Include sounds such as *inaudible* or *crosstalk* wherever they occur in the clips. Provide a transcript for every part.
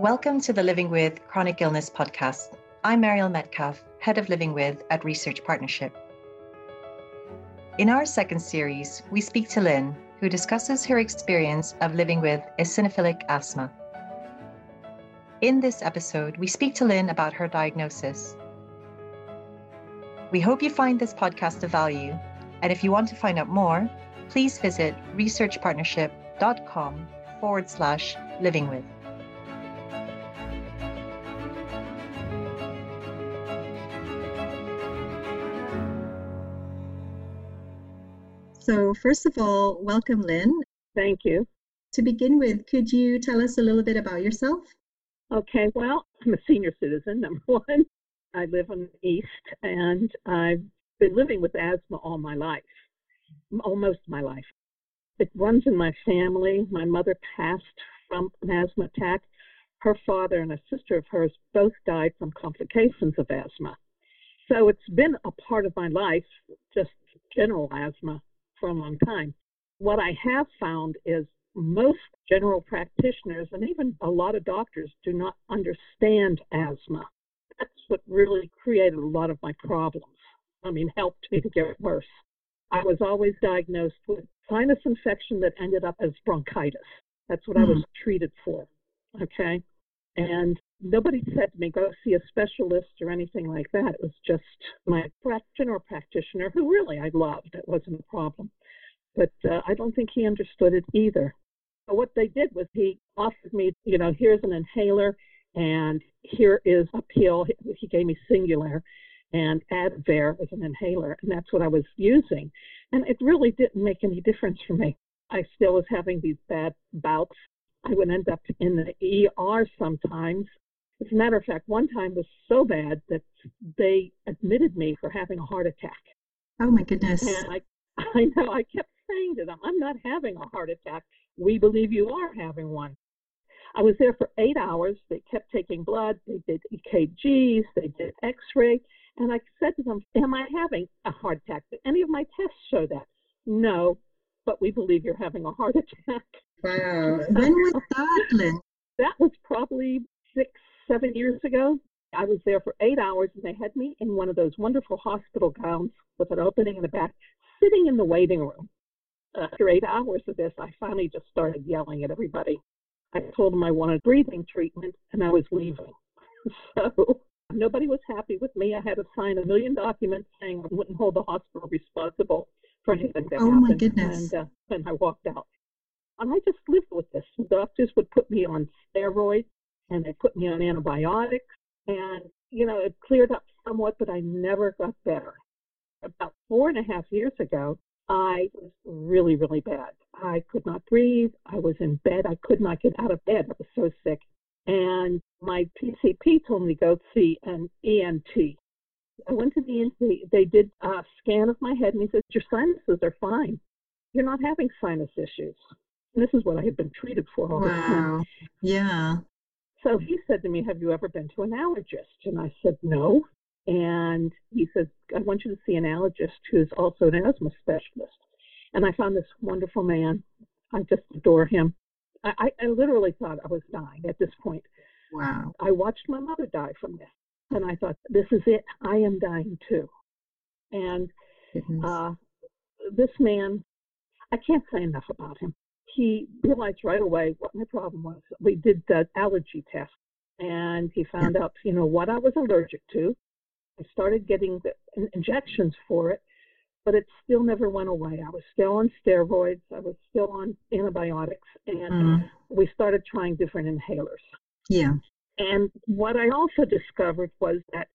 Welcome to the Living with Chronic Illness podcast. I'm Mariel Metcalf, Head of Living With at Research Partnership. In our second series, we speak to Lynn, who discusses her experience of living with eosinophilic asthma. In this episode, we speak to Lynn about her diagnosis. We hope you find this podcast of value, and if you want to find out more, please visit researchpartnership.com forward slash living with. So, first of all, welcome, Lynn. Thank you. To begin with, could you tell us a little bit about yourself? Okay, well, I'm a senior citizen, number *laughs* one. I live in the East, and I've been living with asthma all my life, almost my life. It runs in my family. My mother passed from an asthma attack. Her father and a sister of hers both died from complications of asthma. So it's been a part of my life, just general asthma for a long time. What I have found is most general practitioners and even a lot of doctors do not understand asthma. That's what really created a lot of my problems. I mean, helped me to get worse. I was always diagnosed with sinus infection that ended up as bronchitis. That's what mm-hmm. I was treated for. Okay. And nobody said to me, go see a specialist or anything like that. It was just my general practitioner, who really I loved. It wasn't a problem. But uh, I don't think he understood it either. But what they did was he offered me, you know, here's an inhaler and here is a pill. He gave me Singulair and Advair as an inhaler, and that's what I was using. And it really didn't make any difference for me. I still was having these bad bouts. I would end up in the ER sometimes as a matter of fact, one time was so bad that they admitted me for having a heart attack. Oh my goodness. And I, *laughs* I know, I kept saying to them, I'm not having a heart attack. We believe you are having one. I was there for eight hours. They kept taking blood. They did EKGs. They did x ray. And I said to them, Am I having a heart attack? Did any of my tests show that? No, but we believe you're having a heart *laughs* attack. Wow. when was that, Lynn? That was probably six, seven years ago. I was there for eight hours and they had me in one of those wonderful hospital gowns with an opening in the back, sitting in the waiting room. After eight hours of this, I finally just started yelling at everybody. I told them I wanted breathing treatment and I was leaving. *laughs* So nobody was happy with me. I had to sign a million documents saying I wouldn't hold the hospital responsible for anything that oh happened. Oh my goodness. And, uh, and I walked out. And I just lived with this. The doctors would put me on steroids and they put me on antibiotics. And, you know, it cleared up somewhat, but I never got better. About four and a half years ago, I was really, really bad. I could not breathe. I was in bed. I could not get out of bed. I was so sick. And my PCP told me to go see an ENT. I went to the ENT. They did a scan of my head, and he said, Your sinuses are fine. You're not having sinus issues. This is what I had been treated for all wow. this time. Yeah. So he said to me, Have you ever been to an allergist? And I said, No. And he said, I want you to see an allergist who's also an asthma specialist. And I found this wonderful man. I just adore him. I, I literally thought I was dying at this point. Wow. I watched my mother die from this. And I thought, this is it. I am dying too. And uh, this man, I can't say enough about him he realized right away what my problem was. We did the allergy test, and he found out, you know, what I was allergic to. I started getting the injections for it, but it still never went away. I was still on steroids. I was still on antibiotics, and mm. we started trying different inhalers. Yeah. And what I also discovered was that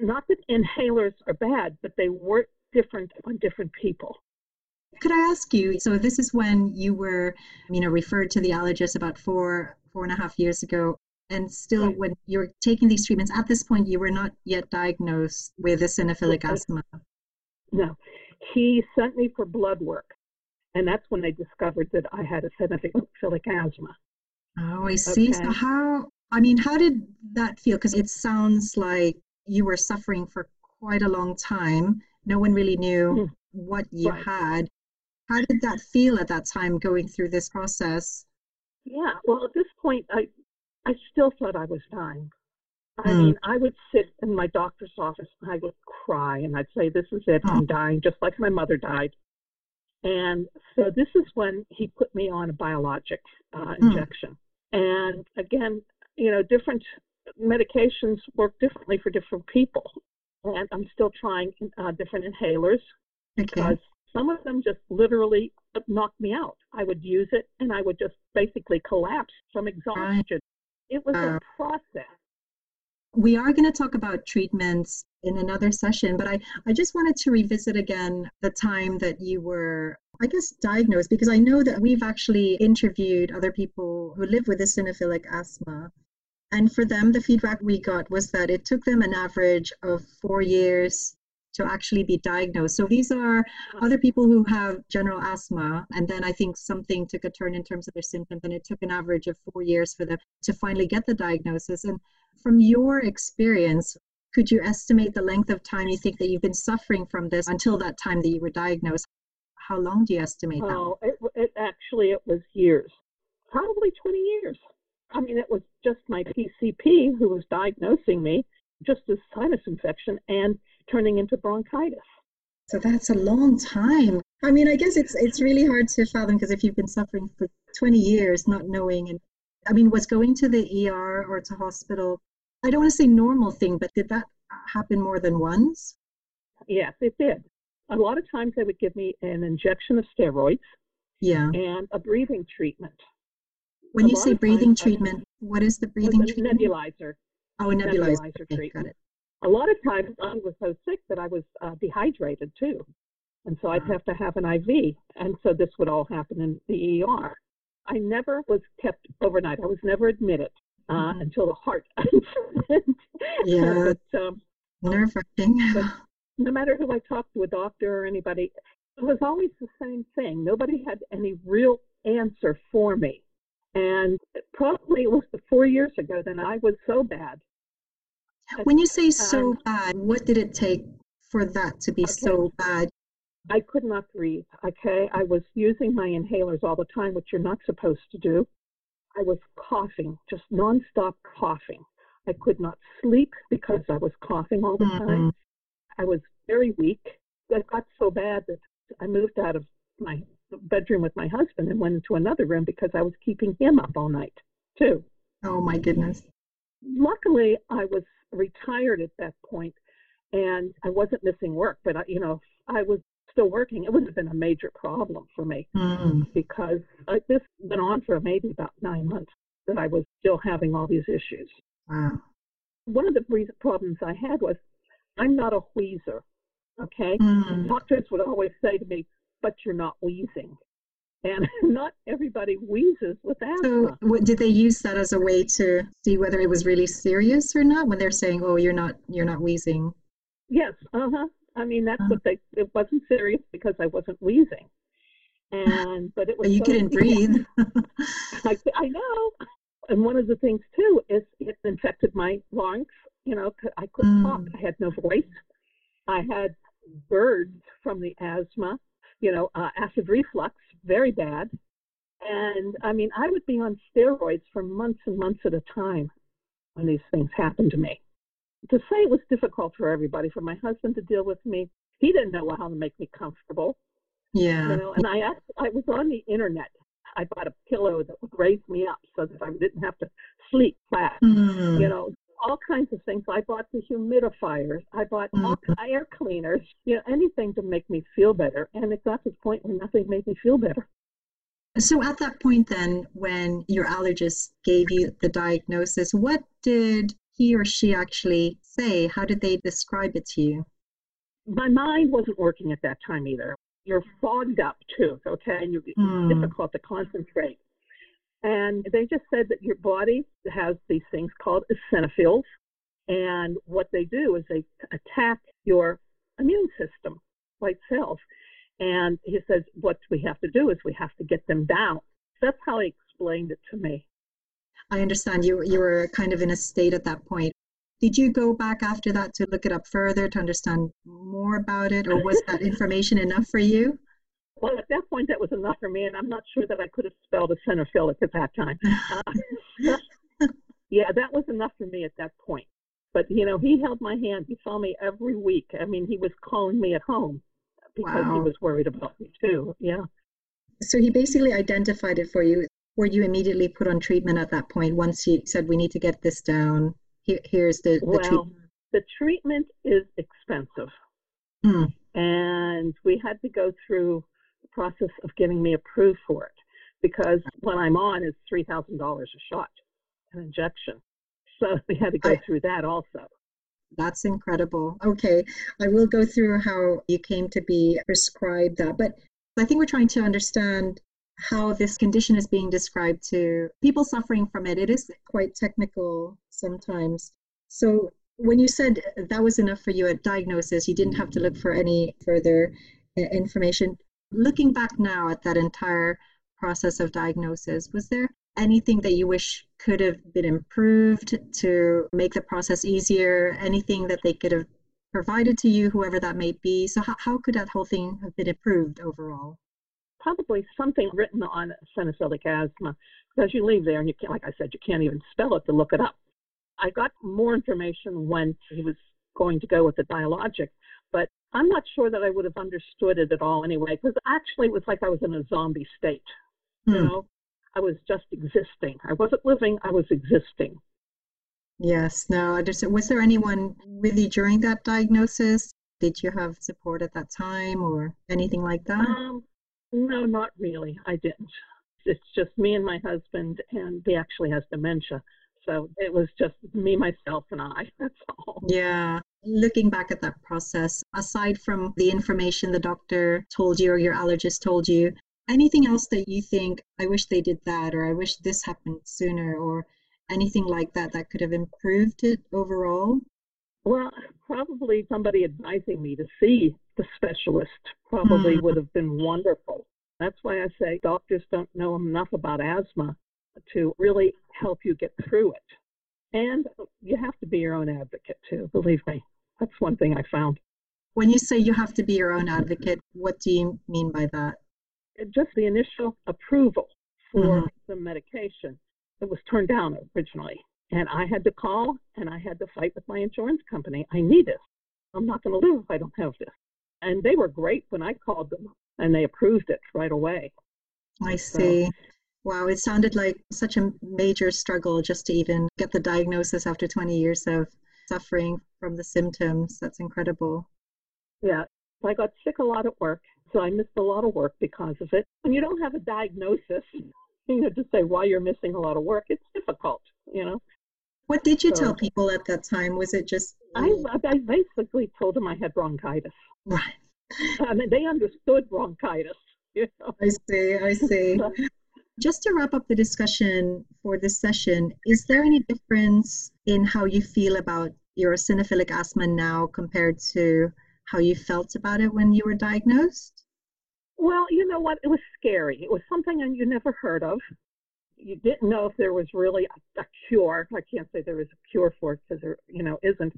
not that inhalers are bad, but they work different on different people. Could I ask you? So this is when you were, you know, referred to the allergist about four four and a half years ago, and still right. when you're taking these treatments at this point, you were not yet diagnosed with eosinophilic asthma. No, he sent me for blood work, and that's when they discovered that I had eosinophilic asthma. Oh, I see. Okay. So how? I mean, how did that feel? Because it sounds like you were suffering for quite a long time. No one really knew mm. what you right. had. How did that feel at that time going through this process? Yeah, well, at this point, I I still thought I was dying. I Mm. mean, I would sit in my doctor's office and I would cry and I'd say, This is it, I'm dying, just like my mother died. And so this is when he put me on a biologic uh, Hmm. injection. And again, you know, different medications work differently for different people. And I'm still trying uh, different inhalers Okay. because some of them just literally knocked me out. I would use it and I would just basically collapse from exhaustion. It was a uh, process. We are going to talk about treatments in another session, but I, I just wanted to revisit again the time that you were, I guess, diagnosed, because I know that we've actually interviewed other people who live with eosinophilic asthma. And for them, the feedback we got was that it took them an average of four years to actually be diagnosed. So these are other people who have general asthma, and then I think something took a turn in terms of their symptoms, and it took an average of four years for them to finally get the diagnosis. And from your experience, could you estimate the length of time you think that you've been suffering from this until that time that you were diagnosed? How long do you estimate that? Oh, it, it actually it was years, probably 20 years. I mean, it was just my PCP who was diagnosing me, just a sinus infection and turning into bronchitis. So that's a long time. I mean, I guess it's it's really hard to fathom because if you've been suffering for 20 years, not knowing, and I mean, was going to the ER or to hospital, I don't want to say normal thing, but did that happen more than once? Yes, it did. A lot of times they would give me an injection of steroids Yeah. and a breathing treatment. When A you say breathing times I- treatment, what is the breathing treatment? nebulizer. Oh, a nebulizer. nebulizer Okay, got treatment. A lot of times I was so sick that I was uh, dehydrated too. And so I'd have to have an IV. And so this would all happen in the ER. I never was kept overnight. I was never admitted uh, Mhm. until the heart *laughs* incident. Yeah. but um, Nerve wracking. *laughs* No matter who I talked to, a doctor or anybody, it was always the same thing. Nobody had any real answer for me. And probably it was four years ago that I was so bad. When you say so Um, bad, what did it take for that to be Okay. so bad? I could not breathe. Okay. I was using my inhalers all the time, which you're not supposed to do. I was coughing, just nonstop coughing. I could not sleep because I was coughing all the time. I was very weak. It got so bad that I moved out of my bedroom with my husband and went into another room because I was keeping him up all night, too. Oh my goodness. Luckily, I was retired at that point and I wasn't missing work, but I, you know, I was still working, it would have been a major problem for me Mm. because uh, this went on for maybe about nine months that I was still having all these issues. Wow. One of the problems I had was I'm not a wheezer. Okay. Mm. Doctors would always say to me, but you're not wheezing. And *laughs* not everybody wheezes with So, asthma. what, did they use that as a way to see whether it was really serious or not? When they're saying, "Oh, you're not, you're not wheezing." Yes, uh huh. I mean, that's Uh. what they, it wasn't serious because I wasn't wheezing. And, *laughs* but it was. But you so- couldn't breathe. *laughs* I, I know. And one of the things too is it infected my lungs. You know, I couldn't talk. Mm. I had no voice. I had birds from the asthma. You know, uh, acid reflux, very bad. And I mean, I would be on steroids for months and months at a time when these things happened to me. To say it was difficult for everybody, for my husband to deal with me, he didn't know how to make me comfortable yeah. you know and i asked i was on the internet i bought a pillow that would raise me up so that i didn't have to sleep flat Mm. you know all kinds of things. I bought the humidifiers. I bought all air cleaners you know anything to make me feel better. And it got to the point where nothing made me feel better. So, at that point, then, when your allergist gave you the diagnosis, what did he or she actually say? How did they describe it to you? my mind wasn't working at that time either. You're fogged up too okay? And you, it's Mm. difficult to concentrate and they just said that your body has these things called eosinophils. And what they do is they attack your immune system white cells. And he says what we have to do is we have to get them down. That's how he explained it to me. I understand. You you were kind of in a state at that point. Did you go back after that to look it up further to understand more about it, or was that *laughs* information enough for you? Well at that point that was enough for me and i'm not sure that i could have spelled a eosinophilic at that time uh, *laughs* Yeah, that was enough for me at that point. But you know, he held my hand. He saw me every week. I mean, he was calling me at home because wow. he was worried about me too. Yeah. So he basically identified it for you. Were you immediately put on treatment at that point once he said we need to get this down? Here, here's the, the well, treatment. the treatment is expensive. Mm. And we had to go through process of getting me approved for it because what I'm on is $3,000 a shot, an injection. So *laughs* we had to go I, through that also. That's incredible. Okay, I will go through how you came to be prescribed that. But I think we're trying to understand how this condition is being described to people suffering from it. It is quite technical sometimes. So when you said that was enough for you at diagnosis, you didn't have to look for any further information. Looking back now at that entire process of diagnosis, was there anything that you wish could have been improved to make the process easier? Anything that they could have provided to you, whoever that may be? So, how, how could that whole thing have been improved overall? Probably something written on eosinophilic asthma, because you leave there and you can't, like I said, you can't even spell it to look it up. I got more information when he was going to go with the biologic, but I'm not sure that I would have understood it at all anyway, because actually it was like I was in a zombie state. You hmm. know, I was just existing. I wasn't living, I was existing. Yes, no, I just was there anyone with you during that diagnosis? Did you have support at that time or anything like that? Um, no, not really. I didn't. It's just me and my husband, and he actually has dementia. So it was just me, myself, and I. *laughs* That's all. Yeah. Looking back at that process, aside from the information the doctor told you or your allergist told you, anything else that you think, I wish they did that, or I wish this happened sooner, or anything like that that could have improved it overall? Well, probably somebody advising me to see the specialist probably mm. would have been wonderful. That's why I say doctors don't know enough about asthma to really help you get through it. And you have to be your own advocate too, believe me. That's one thing I found. When you say you have to be your own advocate, what do you mean by that? Just the initial approval for mm-hmm. the medication. It was turned down originally. And I had to call and I had to fight with my insurance company. I need this. I'm not going to live if I don't have this. And they were great when I called them and they approved it right away. I see. So, wow, it sounded like such a major struggle just to even get the diagnosis after 20 years of suffering from the symptoms. That's incredible. Yeah, I got sick a lot at work, so I missed a lot of work because of it. When you don't have a diagnosis, *laughs* you know, to say why you're missing a lot of work, it's difficult, you know. What did you so, tell people at that time? Was it just? I, I basically told them I had bronchitis. Right. I mean, they understood bronchitis. *laughs* You know? I see. I see. *laughs* just to wrap up the discussion for this session, is there any difference in how you feel about your eosinophilic asthma now compared to how you felt about it when you were diagnosed? Well, you know what? It was scary. It was something you never heard of. You didn't know if there was really a, a cure. I can't say there was a cure for it because there, you know, isn't.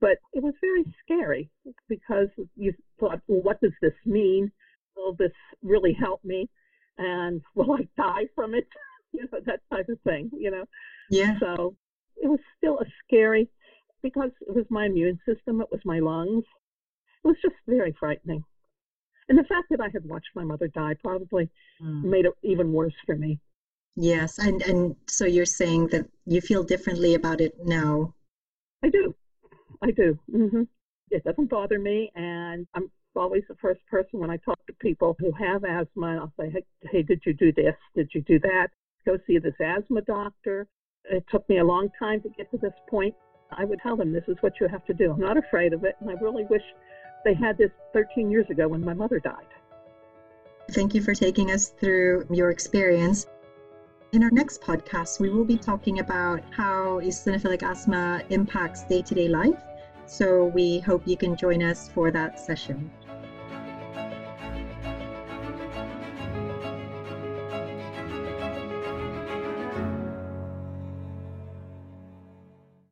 But it was very scary because you thought, well, what does this mean? Will this really help me? And *laughs* will I die from it? *laughs* you know, that type of thing. You know. Yeah. So it was still a scary because it was my immune system. It was my lungs. It was just very frightening. And the fact that I had watched my mother die probably mm. made it even worse for me. Yes, and and so you're saying that you feel differently about it now. I do, I do. Mm-hmm. It doesn't bother me, and I'm always the first person when I talk to people who have asthma. I'll say, hey, hey, did you do this? Did you do that? Go see this asthma doctor. It took me a long time to get to this point. I would tell them this is what you have to do. I'm not afraid of it, and I really wish they had this 13 years ago when my mother died. Thank you for taking us through your experience. In our next podcast, we will be talking about how eosinophilic asthma impacts day to day life. So we hope you can join us for that session.